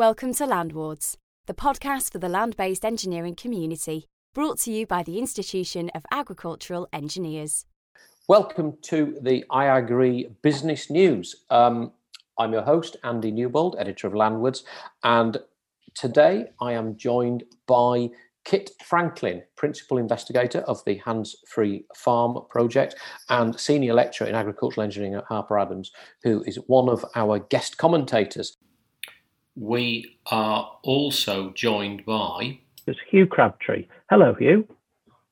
Welcome to Landwards, the podcast for the land based engineering community, brought to you by the Institution of Agricultural Engineers. Welcome to the IAgrE Business News. Um, I'm your host, Andy Newbold, editor of Landwards, and today I am joined by Kit Franklin, Principal Investigator of the Hands Free Farm project and Senior Lecturer in Agricultural Engineering at Harper Adams, who is one of our guest commentators. We are also joined by. It's Hugh Crabtree. Hello, Hugh.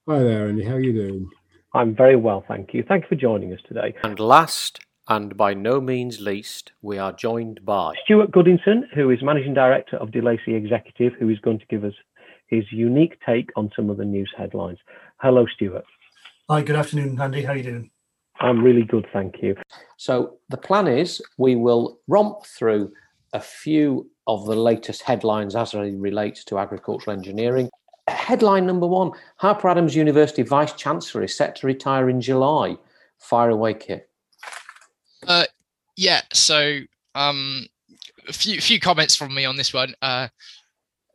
Hi there, Andy. How are you doing? I'm very well, thank you. Thank you for joining us today. And last, and by no means least, we are joined by Stuart Goodinson, who is Managing Director of DeLacy Executive, who is going to give us his unique take on some of the news headlines. Hello, Stuart. Hi, good afternoon, Andy. How are you doing? I'm really good, thank you. So, the plan is we will romp through a few of the latest headlines as they relate to agricultural engineering. Headline number one Harper Adams University Vice Chancellor is set to retire in July. Fire away, Kit. Uh, yeah, so um, a few few comments from me on this one. Uh,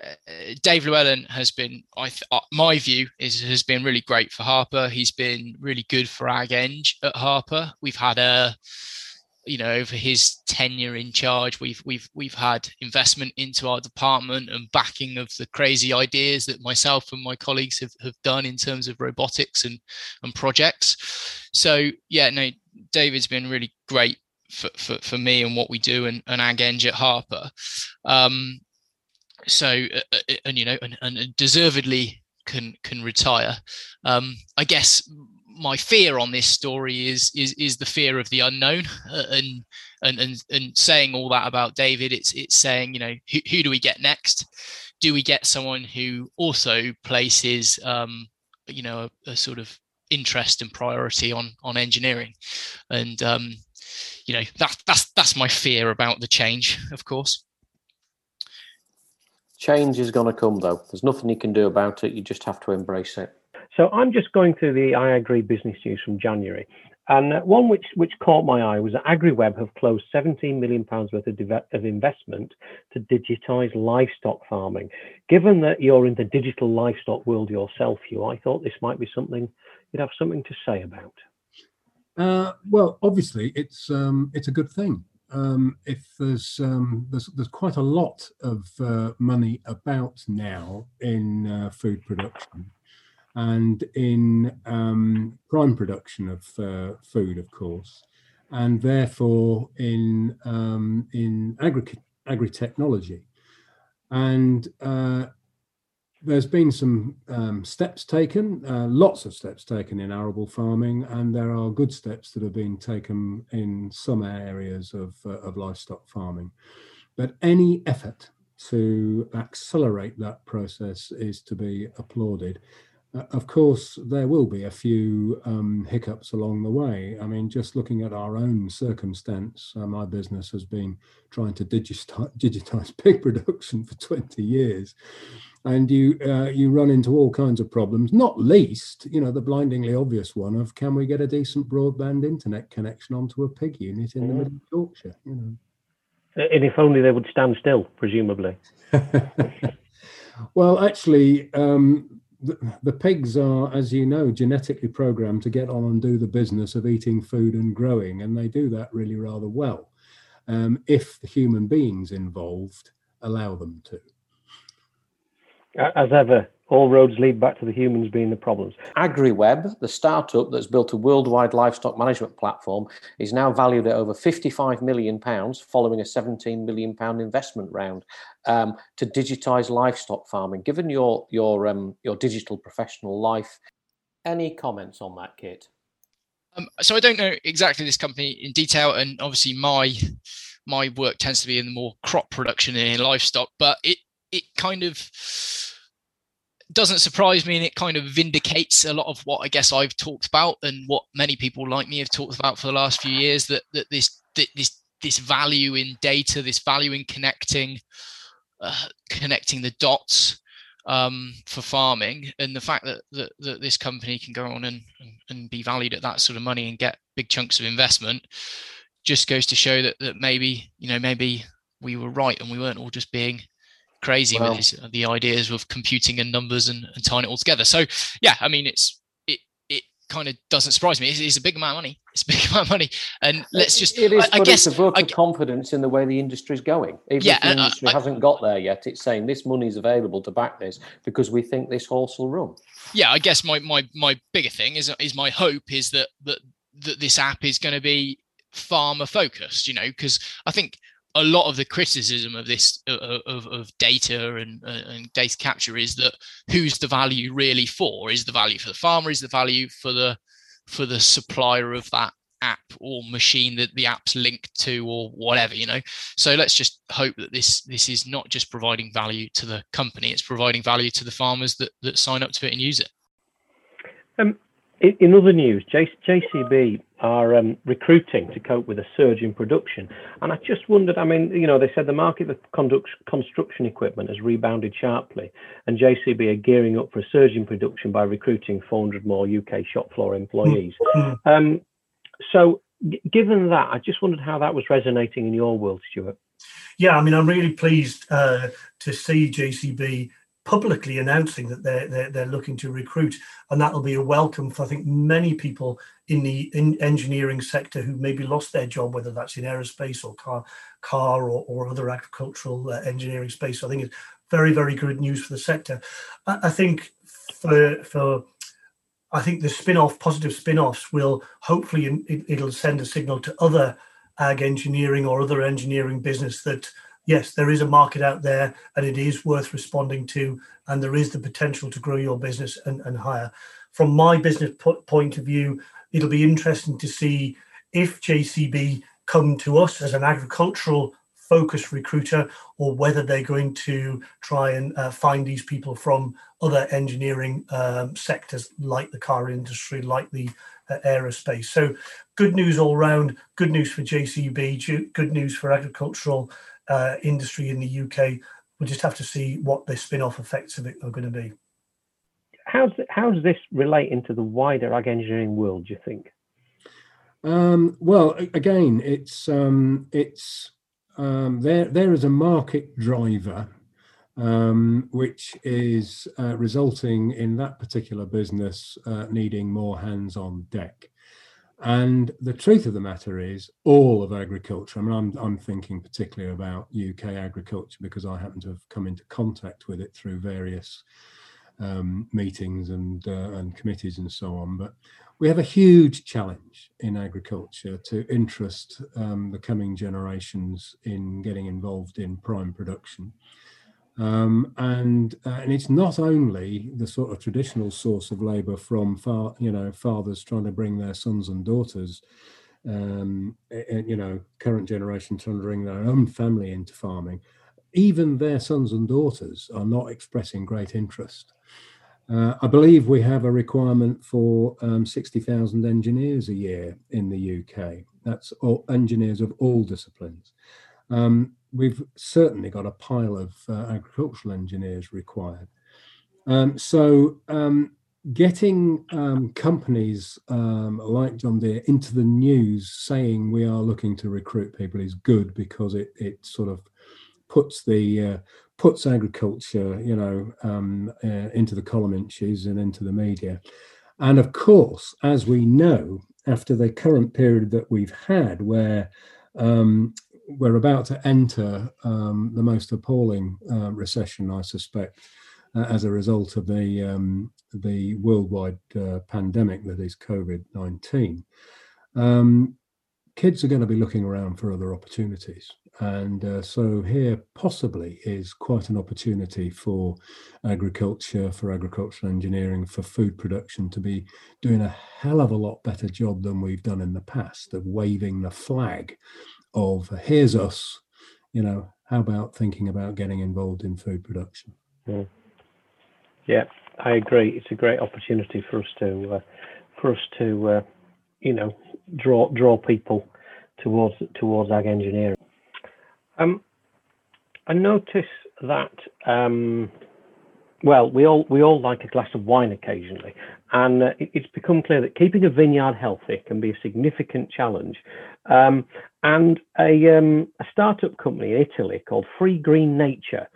uh Dave Llewellyn has been, I th- uh, my view is has been really great for Harper. He's been really good for Ag Eng at Harper. We've had a you know over his tenure in charge we've we've we've had investment into our department and backing of the crazy ideas that myself and my colleagues have, have done in terms of robotics and and projects. So yeah no david's been really great for, for, for me and what we do and, and ag eng at harper. Um so uh, uh, and you know and, and deservedly can can retire. Um i guess my fear on this story is is is the fear of the unknown. Uh, and and and and saying all that about David it's it's saying you know who, who do we get next? Do we get someone who also places um you know a, a sort of interest and priority on on engineering? And um you know that that's that's my fear about the change of course. Change is going to come though. There's nothing you can do about it. You just have to embrace it so I'm just going through the IAgrE business news from January. And one which, which caught my eye was that AgriWebb have closed 17 million pounds worth of, of investment to digitize livestock farming. Given that you're in the digital livestock world yourself, Hugh, I thought this might be something you'd have something to say about. Uh, well, obviously, it's um, it's a good thing. Um, if there's, um, there's there's quite a lot of uh, money about now in uh, food production, and in um, prime production of uh, food, of course, and therefore in um, in agri agri technology, and uh, there's been some um, steps taken, uh, lots of steps taken in arable farming, and there are good steps that have been taken in some areas of, uh, of livestock farming. But any effort to accelerate that process is to be applauded. Uh, of course, there will be a few um, hiccups along the way. I mean, just looking at our own circumstance, uh, my business has been trying to digitize, digitize pig production for 20 years. And you uh, you run into all kinds of problems, not least, you know, the blindingly obvious one of can we get a decent broadband internet connection onto a pig unit in the middle of Yorkshire? You know. And if only they would stand still, presumably. well, actually, um, the, pigs are, as you know, genetically programmed to get on and do the business of eating food and growing, and they do that really rather well um, if the human beings involved allow them to. As ever, all roads lead back to the humans being the problems. AgriWebb, the startup that's built a worldwide livestock management platform, is now valued at over 55 million pounds, following a 17 million pound investment round um, to digitise livestock farming. Given your your um, your digital professional life, any comments on that, Kit? Um, so I don't know exactly this company in detail, and obviously my my work tends to be in the more crop production and in livestock, but it it kind of doesn't surprise me and it kind of vindicates a lot of what I guess I've talked about and what many people like me have talked about for the last few years that that this that this this value in data, this value in connecting uh, connecting the dots um, for farming, and the fact that, that, that this company can go on and, and be valued at that sort of money and get big chunks of investment just goes to show that that maybe you know maybe we were right and we weren't all just being crazy with this, the ideas of computing and numbers and, and tying it all together. So yeah, I mean, it's it it kind of doesn't surprise me. It's, it's a big amount of money. It's a big amount of money, and uh, let's just. It is, I, I guess it's a vote of confidence in the way the industry's going. Even Yeah, if the and I- industry I- hasn't got there yet, it's saying this money's available to back this because we think this horse will run. yeah, I guess my my my bigger thing is is my hope is that that that this app is going to be farmer focused. You know, because I think a lot of the criticism of this of, of, of data and uh, and data capture is that who's the value really for? Is the value for the farmer? Is the value for the for the supplier of that app or machine that the app's linked to or whatever you know so let's just hope that this this is not just providing value to the company it's providing value to the farmers that that sign up to it and use it Um, in, other news, JCB are um, recruiting to cope with a surge in production. And I just wondered, I mean, you know, they said the market for construction equipment has rebounded sharply, and JCB are gearing up for a surge in production by recruiting 400 more UK shop floor employees. Mm. Um, so, g- given that, I just wondered how that was resonating in your world, Stuart. Yeah, I mean, I'm really pleased uh, to see JCB publicly announcing that they're, they're they're looking to recruit, and that'll be a welcome for I think many people in the in engineering sector who maybe lost their job, whether that's in aerospace or car car or, or other agricultural uh, engineering space. So I think it's very very good news for the sector. I, I think for for I think the spin-off positive spin-offs will hopefully it, it'll send a signal to other ag engineering or other engineering business that yes, there is a market out there and it is worth responding to, and there is the potential to grow your business and, and hire. From my business po- point of view, it'll be interesting to see if JCB come to us as an agricultural focused recruiter or whether they're going to try and uh, find these people from other engineering um, sectors like the car industry, like the uh, aerospace. So, good news all round. Good news for JCB. Good news for agricultural uh, industry in the UK. We'll just have to see what the spin-off effects of it are going to be. How's, how does this relate into the wider ag engineering world, do you think? Um, well, again, it's um, it's um, there. There is a market driver, um, which is uh, resulting in that particular business uh, needing more hands on deck. And the truth of the matter is, all of agriculture. I mean, I'm I'm thinking particularly about UK agriculture because I happen to have come into contact with it through various um, meetings and uh, and committees and so on. But we have a huge challenge in agriculture to interest um, the coming generations in getting involved in prime production. Um, and uh, and it's not only the sort of traditional source of labour from far, you know, fathers trying to bring their sons and daughters, um, and, you know, current generation trying to bring their own family into farming. Even their sons and daughters are not expressing great interest. Uh, I believe we have a requirement for um, 60,000 engineers a year in the UK. That's all engineers of all disciplines. Um, we've certainly got a pile of uh, agricultural engineers required. Um, so, um, getting um, companies um, like John Deere into the news saying we are looking to recruit people is good because it, it sort of puts the uh, puts agriculture, you know, um, uh, into the column inches and into the media. And of course, as we know, after the current period that we've had, where um, we're about to enter um, the most appalling uh, recession, I suspect, uh, as a result of the um, the worldwide uh, pandemic that is COVID nineteen. Um, kids are going to be looking around for other opportunities. And uh, so here possibly is quite an opportunity for agriculture, for agricultural engineering, for food production to be doing a hell of a lot better job than we've done in the past of waving the flag of here's us, you know, how about thinking about getting involved in food production? Yeah, I agree. It's a great opportunity for us to uh, for us to uh, you know draw draw people towards towards ag engineering. Um, I notice that um, Well, we all we all like a glass of wine occasionally, and uh, it's become clear that keeping a vineyard healthy can be a significant challenge. Um, and a, um, a startup company in Italy called Free Green Nature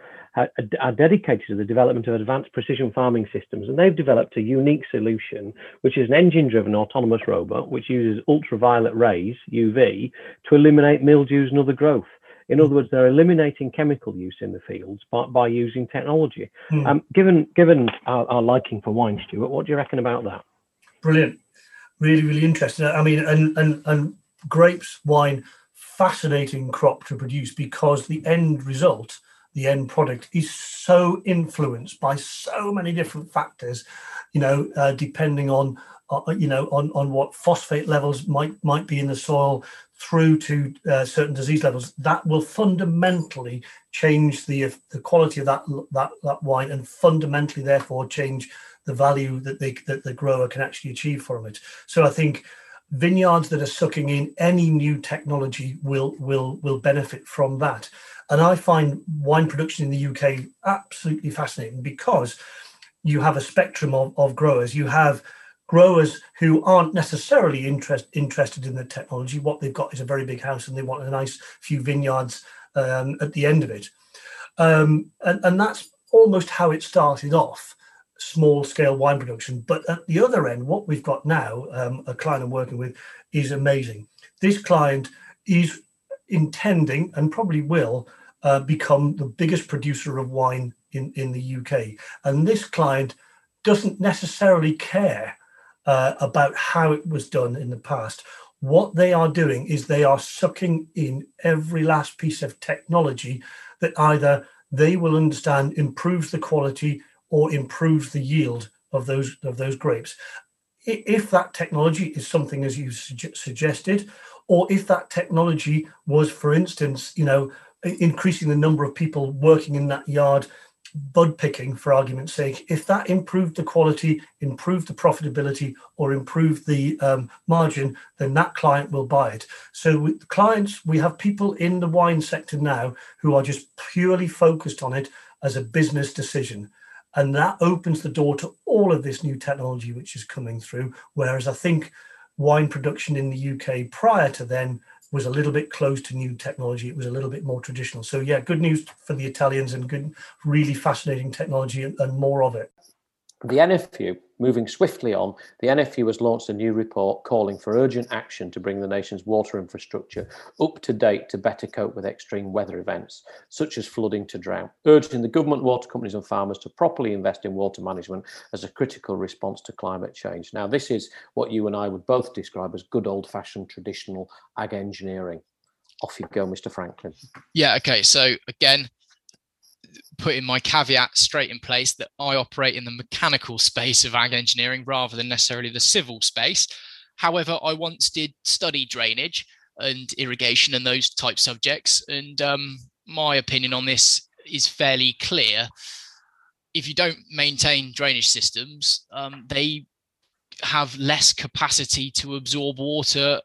are dedicated to the development of advanced precision farming systems, and they've developed a unique solution, which is an engine-driven autonomous robot which uses ultraviolet rays (UV) to eliminate mildews and other growth. In other words, they're eliminating chemical use in the fields by, by using technology. Mm. Um, given given our, our, liking for wine, Stuart, what do you reckon about that? Brilliant, really, really interesting. I mean, and and and grapes, wine, fascinating crop to produce because the end result, the end product, is so influenced by so many different factors. You know, uh, depending on uh, you know on on what phosphate levels might might be in the soil through to uh, certain disease levels, that will fundamentally change the the quality of that that that wine, and fundamentally, therefore, change the value that they that the grower can actually achieve from it. So I think vineyards that are sucking in any new technology will will will benefit from that. And I find wine production in the UK absolutely fascinating because you have a spectrum of, of growers. You have growers who aren't necessarily interest, interested in the technology. What they've got is a very big house and they want a nice few vineyards um, at the end of it. Um, and, and that's almost how it started off small scale wine production. But at the other end, what we've got now, um, a client I'm working with, is amazing. This client is intending and probably will uh, become the biggest producer of wine in, in the UK. And this client doesn't necessarily care uh, about how it was done in the past. What they are doing is they are sucking in every last piece of technology that either they will understand improves the quality or improves the yield of those of those grapes. If that technology is something as you suggested, or if that technology was, for instance, you know, increasing the number of people working in that yard bud picking, for argument's sake, if that improved the quality, improved the profitability, or improved the um, margin, then that client will buy it. So, with clients, we have people in the wine sector now who are just purely focused on it as a business decision. And that opens the door to all of this new technology which is coming through. Whereas I think wine production in the UK prior to then was a little bit close to new technology. It was a little bit more traditional. So yeah, good news for the Italians and good, really fascinating technology and, and more of it. The NFU, moving swiftly on, the NFU has launched a new report calling for urgent action to bring the nation's water infrastructure up to date to better cope with extreme weather events, such as flooding to drought, urging the government, water companies, and farmers to properly invest in water management as a critical response to climate change. Now, this is what you and I would both describe as good old fashioned traditional ag engineering. Off you go, Mr. Franklin. Yeah, okay. So, again, putting my caveat straight in place that I operate in the mechanical space of ag engineering rather than necessarily the civil space. However, I once did study drainage and irrigation and those type subjects, and um, my opinion on this is fairly clear. If you don't maintain drainage systems, um, they have less capacity to absorb water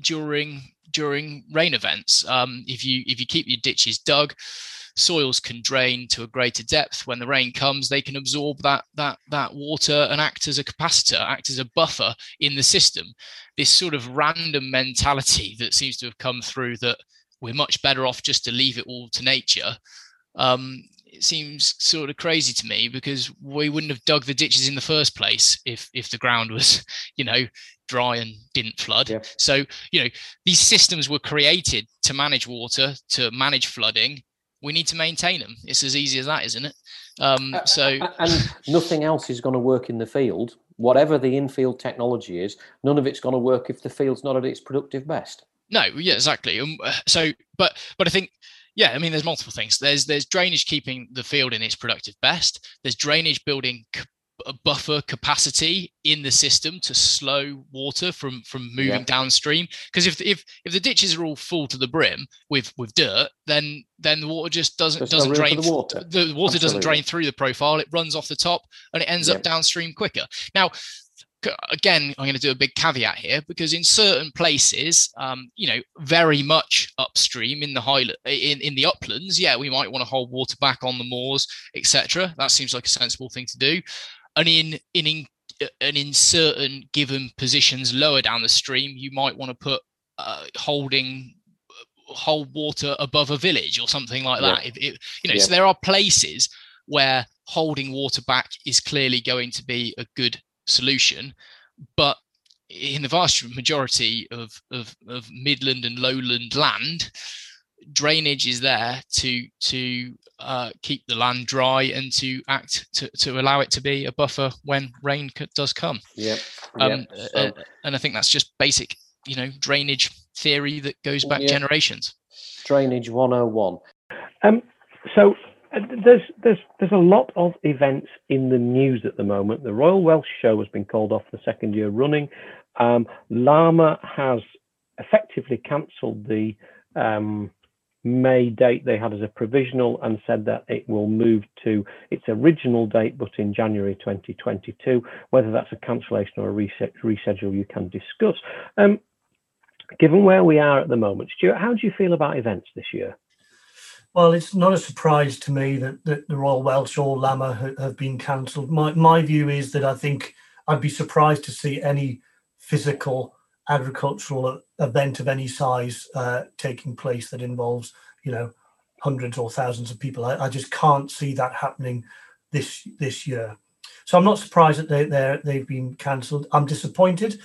during during rain events. Um, if you if you keep your ditches dug, soils can drain to a greater depth. When the rain comes they can absorb that that that water and act as a capacitor act as a buffer in the system. This sort of random mentality that seems to have come through that we're much better off just to leave it all to nature um, it seems sort of crazy to me because we wouldn't have dug the ditches in the first place if if the ground was you know dry and didn't flood. Yeah. so you know these systems were created to manage water to manage flooding we need to maintain them. It's as easy as that, isn't it? Um, so and nothing else is going to work in the field. Whatever the infield technology is, none of it's going to work if the field's not at its productive best. No, yeah, exactly. Um, so, but but I think yeah, I mean, there's multiple things. There's there's drainage keeping the field in its productive best. There's drainage building buffer capacity in the system to slow water from from moving yeah. downstream because if if if the ditches are all full to the brim with with dirt then then the water just doesn't There's doesn't no drain the water, the water doesn't drain through the profile it runs off the top and it ends yeah. up downstream quicker now again, I'm going to do a big caveat here because in certain places, um, you know, very much upstream in the high in, in the uplands, yeah, we might want to hold water back on the moors, etc. That seems like a sensible thing to do. And in in, in and in certain given positions lower down the stream, you might want to put uh, holding hold water above a village or something like that. If, if, you know, yeah. so there are places where holding water back is clearly going to be a good solution. But in the vast majority of, of, of midland and lowland land, drainage is there to to uh, keep the land dry and to act to, to allow it to be a buffer when rain does come. Yeah. Um, yep. So, uh, and I think that's just basic, you know, drainage theory that goes back generations. Drainage 101. Um, so uh, there's there's there's a lot of events in the news at the moment. The Royal Welsh Show has been called off the second year running. Um, LAMMA has effectively cancelled the um, May date they had as a provisional and said that it will move to its original date, but in January 2022. Whether that's a cancellation or a reschedule, you can discuss. Um, given where we are at the moment, Stuart, how do you feel about events this year? Well, it's not a surprise to me that, that the Royal Welsh or LAMMA have, been cancelled. My, my view is that I think I'd be surprised to see any physical agricultural event of any size uh, taking place that involves, you know, hundreds or thousands of people. I, I, just can't see that happening this this year. So I'm not surprised that they they they've been cancelled. I'm disappointed.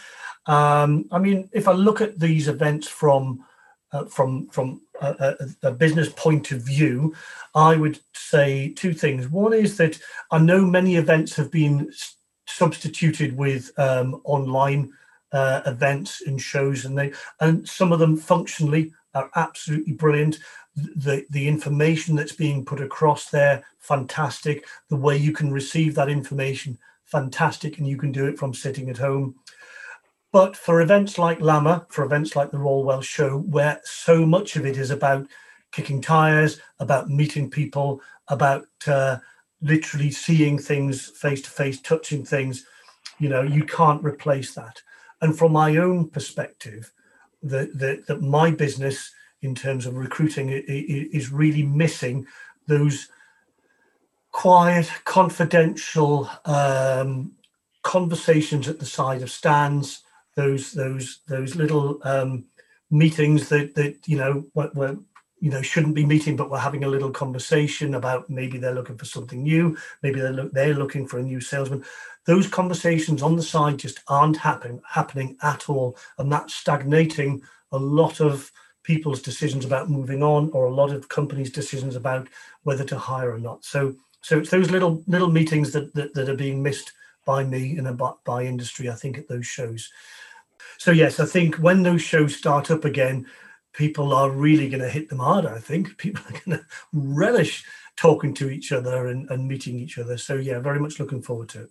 Um, I mean, if I look at these events from uh, from from a, a, a, business point of view, I would say two things. One is that I know many events have been substituted with um, online uh, events and shows, and they and some of them functionally are absolutely brilliant. The the information that's being put across there, fantastic. The way you can receive that information, fantastic, and you can do it from sitting at home. But for events like LAMMA, for events like the Royal Welsh Show, where so much of it is about kicking tires, about meeting people, about uh, literally seeing things face to face, touching things, you know, you can't replace that. And from my own perspective, that the, the, my business in terms of recruiting is really missing those quiet, confidential um, conversations at the side of stands, those those those little um, meetings that that you know were, you know shouldn't be meeting, but we're having a little conversation about maybe they're looking for something new, maybe they're look, they're looking for a new salesman. Those conversations on the side just aren't happening happening at all, and that's stagnating a lot of people's decisions about moving on, or a lot of companies' decisions about whether to hire or not. So so it's those little little meetings that that, that are being missed by me and by industry, I think, at those shows. So yes, I think when those shows start up again, people are really going to hit them hard. I think people are going to relish talking to each other and, and meeting each other. So yeah, very much looking forward to it.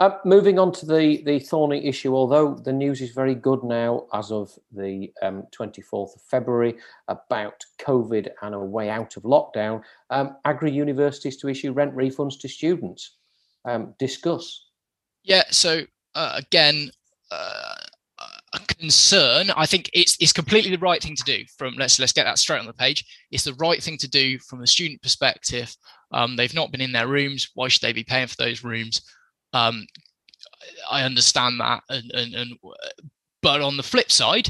Uh, moving on to the, the thorny issue, although the news is very good now as of the um, 24th of February about COVID and a way out of lockdown, um, agri universities to issue rent refunds to students. Um, discuss. Yeah, so uh, again, uh, a concern. I think it's it's completely the right thing to do. From let's let's get that straight on the page. It's the right thing to do from a student perspective. Um, they've not been in their rooms. Why should they be paying for those rooms? Um, I understand that, and, and, and but on the flip side,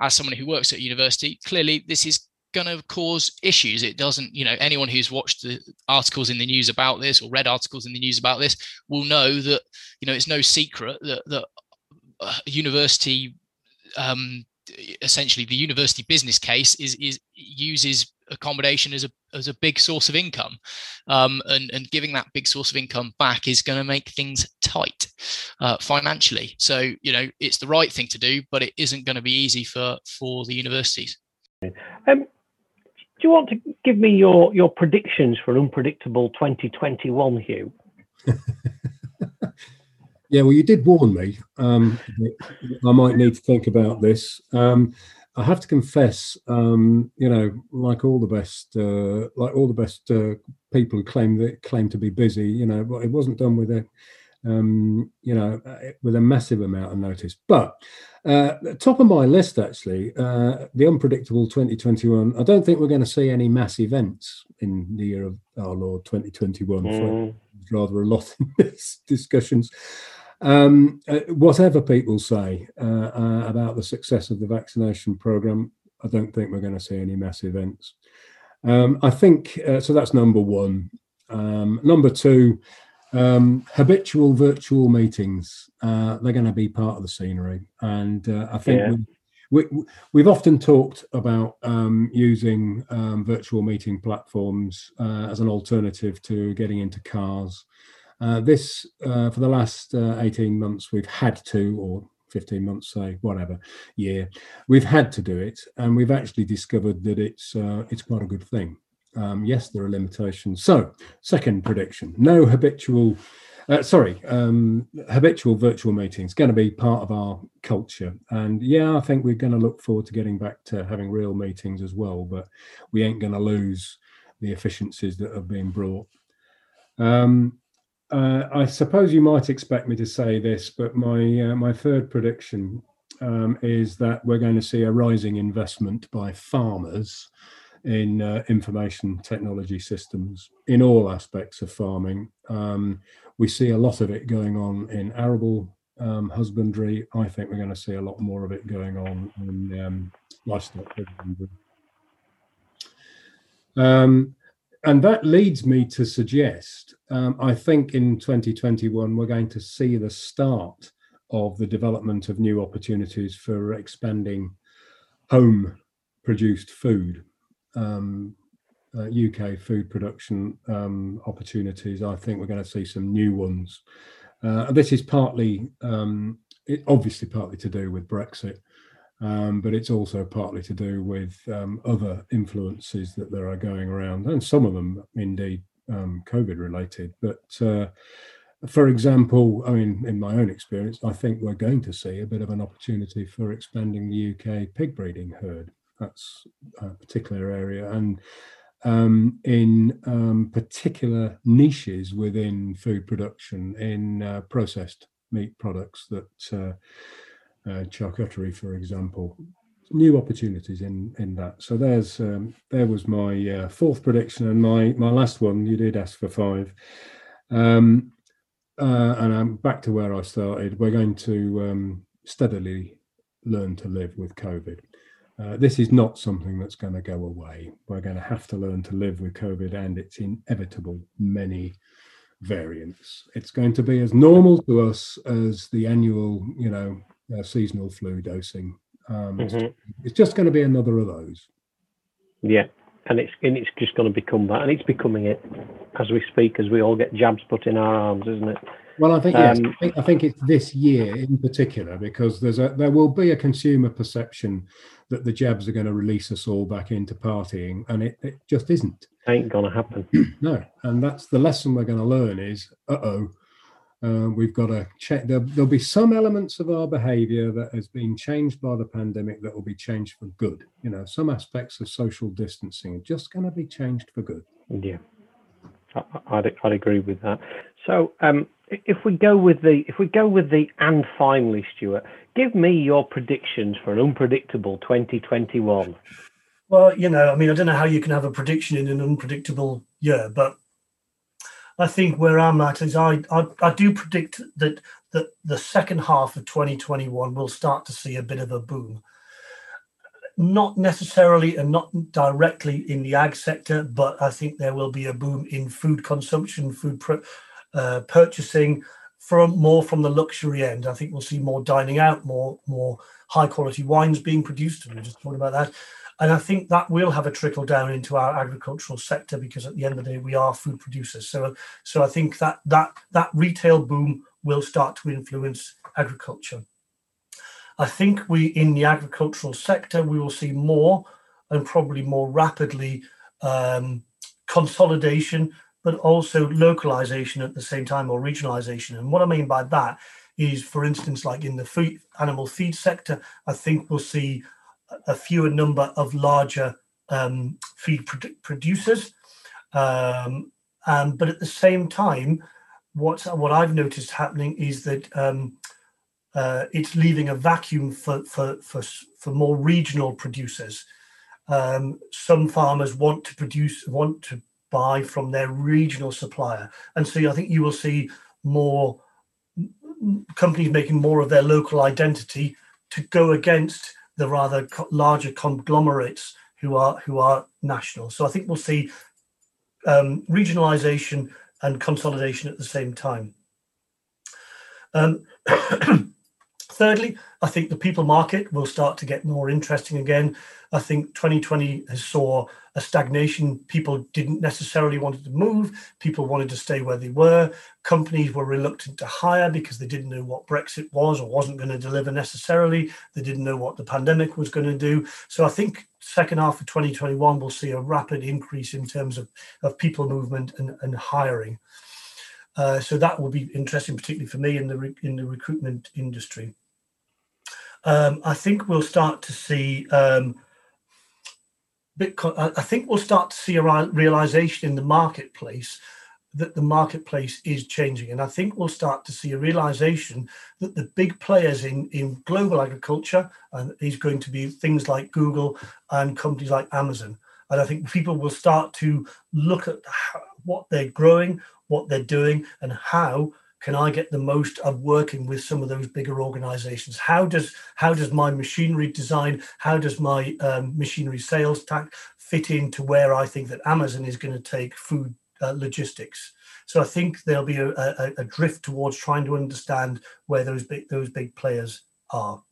as someone who works at university, clearly this is going to cause issues. It doesn't, you know, anyone who's watched the articles in the news about this or read articles in the news about this will know that, you know, it's no secret that that uh, university um, essentially the university business case is is uses accommodation as a as a big source of income. Um, and and giving that big source of income back is going to make things tight uh, financially. So you know it's the right thing to do but it isn't going to be easy for for the universities. Um, do you want to give me your your predictions for an unpredictable 2021 hugh Yeah, well, you did warn me. Um, I might need to think about this. Um, I have to confess, um, you know, like all the best, uh, like all the best uh, people who claim that claim to be busy, you know, it wasn't done with a, um, you know, uh, with a massive amount of notice. But uh, top of my list, actually, uh, the unpredictable 2021. I don't think we're going to see any mass events in the year of our Lord 2021. Mm. Rather a lot in these discussions. Um, uh, whatever people say uh, uh, about the success of the vaccination program, I don't think we're going to see any mass events. Um, I think so. That's number one. Um, number two, um, habitual virtual meetings. Uh, they're going to be part of the scenery, and uh, I think yeah. we, we, have often talked about um, using um, virtual meeting platforms uh, as an alternative to getting into cars. Uh, this uh, for the last uh, 18 months we've had to, or 15 months, say whatever year, we've had to do it, and we've actually discovered that it's it's quite a good thing. Um, yes, there are limitations. So, second prediction: no habitual. Uh, sorry, um, habitual virtual meetings going to be part of our culture, and yeah, I think we're going to look forward to getting back to having real meetings as well. But we ain't going to lose the efficiencies that have been brought. Um, uh, I suppose you might expect me to say this, but my uh, my third prediction um, is that we're going to see a rising investment by farmers in uh, information technology systems in all aspects of farming. Um, we see a lot of it going on in arable um, husbandry. I think we're going to see a lot more of it going on in um, livestock husbandry. Um, and that leads me to suggest um, I think in 2021 we're going to see the start of the development of new opportunities for expanding home produced food um, uh, UK food production um, opportunities, I think we're going to see some new ones. Uh, this is partly, um, it, obviously, partly to do with Brexit, um, but it's also partly to do with um, other influences that there are going around, and some of them indeed um, COVID related. But uh, for example, I mean, in my own experience, I think we're going to see a bit of an opportunity for expanding the UK pig breeding herd that's a particular area. And um, in um, particular niches within food production, in uh, processed meat products, that uh, uh, charcuterie, for example, new opportunities in in that. So there's um, there was my uh, fourth prediction, and my my last one. You did ask for five, um, uh, and I'm back to where I started. We're going to um, steadily learn to live with COVID. Uh, this is not something that's going to go away. We're going to have to learn to live with COVID and its inevitable many variants. It's going to be as normal to us as the annual, you know, uh, seasonal flu dosing. Um, mm-hmm. it's, it's just going to be another of those. Yeah, and it's and it's just going to become that, and it's becoming it as we speak, as we all get jabs put in our arms, isn't it? Well, I think yes. Um, I, think, I think it's this year in particular because there's a there will be a consumer perception that the jabs are going to release us all back into partying, and it, it just isn't. Ain't gonna happen. no, and that's the lesson we're going to learn is, uh oh, uh, we've got to check. There, will be some elements of our behaviour that has been changed by the pandemic that will be changed for good. You know, some aspects of social distancing are just going to be changed for good. Yeah, I, would I'd agree with that. So, um, if we go with the if we go with the and finally, Stuart, give me your predictions for an unpredictable 2021. Well, you know, I mean, I don't know how you can have a prediction in an unpredictable year, but I think where I'm at is I I, I do predict that that the second half of 2021 will start to see a bit of a boom. Not necessarily and not directly in the ag sector, but I think there will be a boom in food consumption, food. Uh, purchasing from more from the luxury end. I think we'll see more dining out, more more high quality wines being produced. And we are just talking about that. And I think that will have a trickle down into our agricultural sector because at the end of the day we are food producers. So so I think that that that retail boom will start to influence agriculture. I think we in the agricultural sector we will see more and probably more rapidly um, consolidation but also localization at the same time or regionalization. And what I mean by that is, for instance, like in the food, animal feed sector, I think we'll see a fewer number of larger um, feed producers. Um, um, but at the same time, what what I've noticed happening is that um, uh, it's leaving a vacuum for for for, for more regional producers. Um, some farmers want to produce want to buy from their regional supplier, and so I think you will see more companies making more of their local identity to go against the rather larger conglomerates who are who are national. So I think we'll see um, regionalisation and consolidation at the same time. Um, thirdly, I think the people market will start to get more interesting again. I think 2020 has saw a stagnation. People didn't necessarily want to move. People wanted to stay where they were. Companies were reluctant to hire because they didn't know what Brexit was or wasn't going to deliver necessarily. They didn't know what the pandemic was going to do. So I think second half of 2021 we'll see a rapid increase in terms of, of people movement and, and hiring. Uh, so that will be interesting, particularly for me in the re- in the recruitment industry. Um, I think we'll start to see um, Bitcoin, I think we'll start to see a realization in the marketplace that the marketplace is changing. And I think we'll start to see a realization that the big players in, in global agriculture and is going to be things like Google and companies like Amazon. And I think people will start to look at how, what they're growing, what they're doing, and how can I get the most of working with some of those bigger organizations? How does how does my machinery design, how does my um, machinery sales tack fit into where I think that Amazon is going to take food uh, logistics? So I think there'll be a, a, a, drift towards trying to understand where those big those big players are.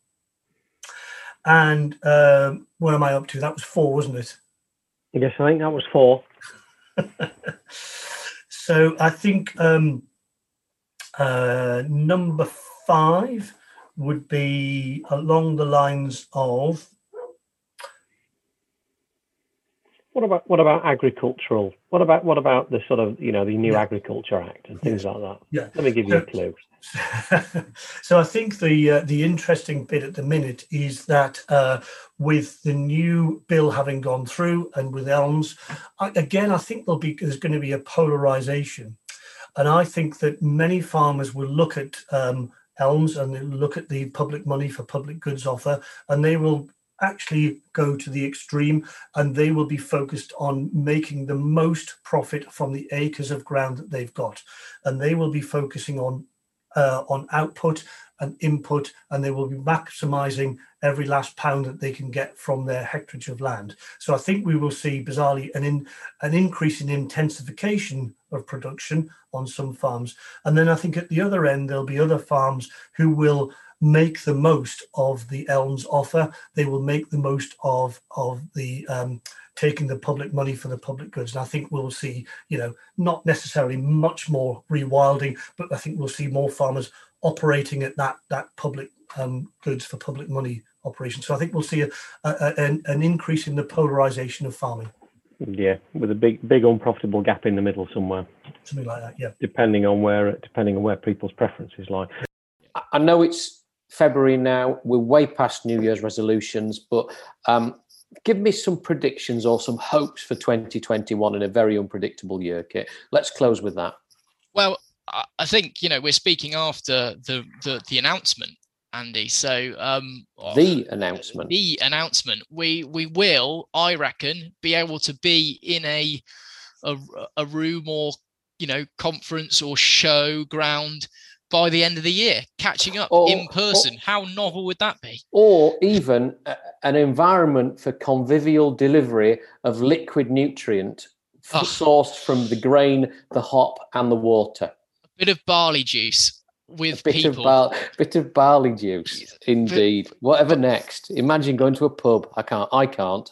And um, where am I up to? That was four, wasn't it? Yes, I think that was four. so I think um, uh, number five would be along the lines of. What about what about agricultural? What about what about the sort of you know the new yeah. Agriculture Act and things yeah. like that? Yeah. Let me give you so, a clue. so I think the uh, the interesting bit at the minute is that uh, with the new bill having gone through and with ELMS, I, again I think there'll be there's going to be a polarization and I think that many farmers will look at um, ELMS and look at the public money for public goods offer, and they will actually go to the extreme and they will be focused on making the most profit from the acres of ground that they've got. And they will be focusing on uh, on output and input, and they will be maximizing every last pound that they can get from their hectare of land. So I think we will see bizarrely an in, an increase in intensification of production on some farms, and then I think at the other end there'll be other farms who will make the most of the ELMS offer. They will make the most of of the um, taking the public money for the public goods. And I think we'll see, you know, not necessarily much more rewilding, but I think we'll see more farmers operating at that that public um, goods for public money operation. So I think we'll see a, a, an, an increase in the polarization of farming. Yeah, with a big big unprofitable gap in the middle somewhere. Something like that. Yeah. Depending on where depending on where people's preferences lie. I know it's February now. We're way past New Year's resolutions, but um, give me some predictions or some hopes for 2021 in a very unpredictable year, Kit. Let's close with that. Well, I think you know we're speaking after the the, the announcement, Andy. So um, the announcement, the announcement. We we will, I reckon, be able to be in a a, a room or you know conference or show ground by the end of the year, catching up or, in person. Or, How novel would that be? Or even a, an environment for convivial delivery of liquid nutrient oh. sourced from the grain, the hop, and the water bit of barley juice with a bit people. Of bar- bit of barley juice, indeed. But, Whatever next. Imagine going to a pub. I can't. I can't.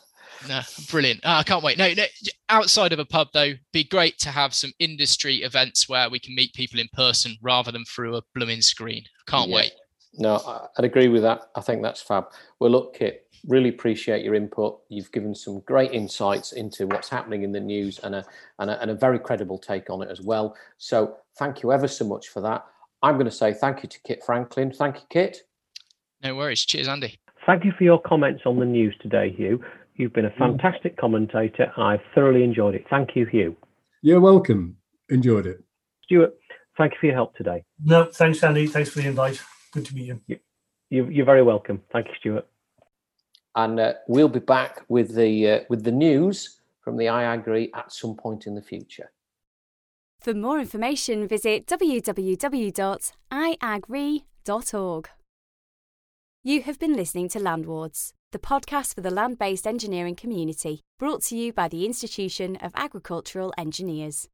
No, brilliant. Oh, I can't wait. No, no, outside of a pub though, be great to have some industry events where we can meet people in person rather than through a blooming screen. Can't yeah. wait. No, I'd agree with that. I think that's fab. Well, look, Kit, really appreciate your input. You've given some great insights into what's happening in the news and a, and a, and a very credible take on it as well. So thank you ever so much for that. I'm going to say thank you to Kit Franklin. Thank you, Kit. No worries. Cheers, Andy. Thank you for your comments on the news today, Hugh. You've been a fantastic mm. commentator. I've thoroughly enjoyed it. Thank you, Hugh. You're welcome. Enjoyed it. Stuart, Thank you for your help today. No, thanks, Andy. Thanks for the invite. Good to meet you. you you're very welcome. Thank you, Stuart. And uh, we'll be back with the uh, with the news from the IAgrE at some point in the future. For more information, visit www.iagre.org. You have been listening to Landwards, the podcast for the land based engineering community, brought to you by the Institution of Agricultural Engineers.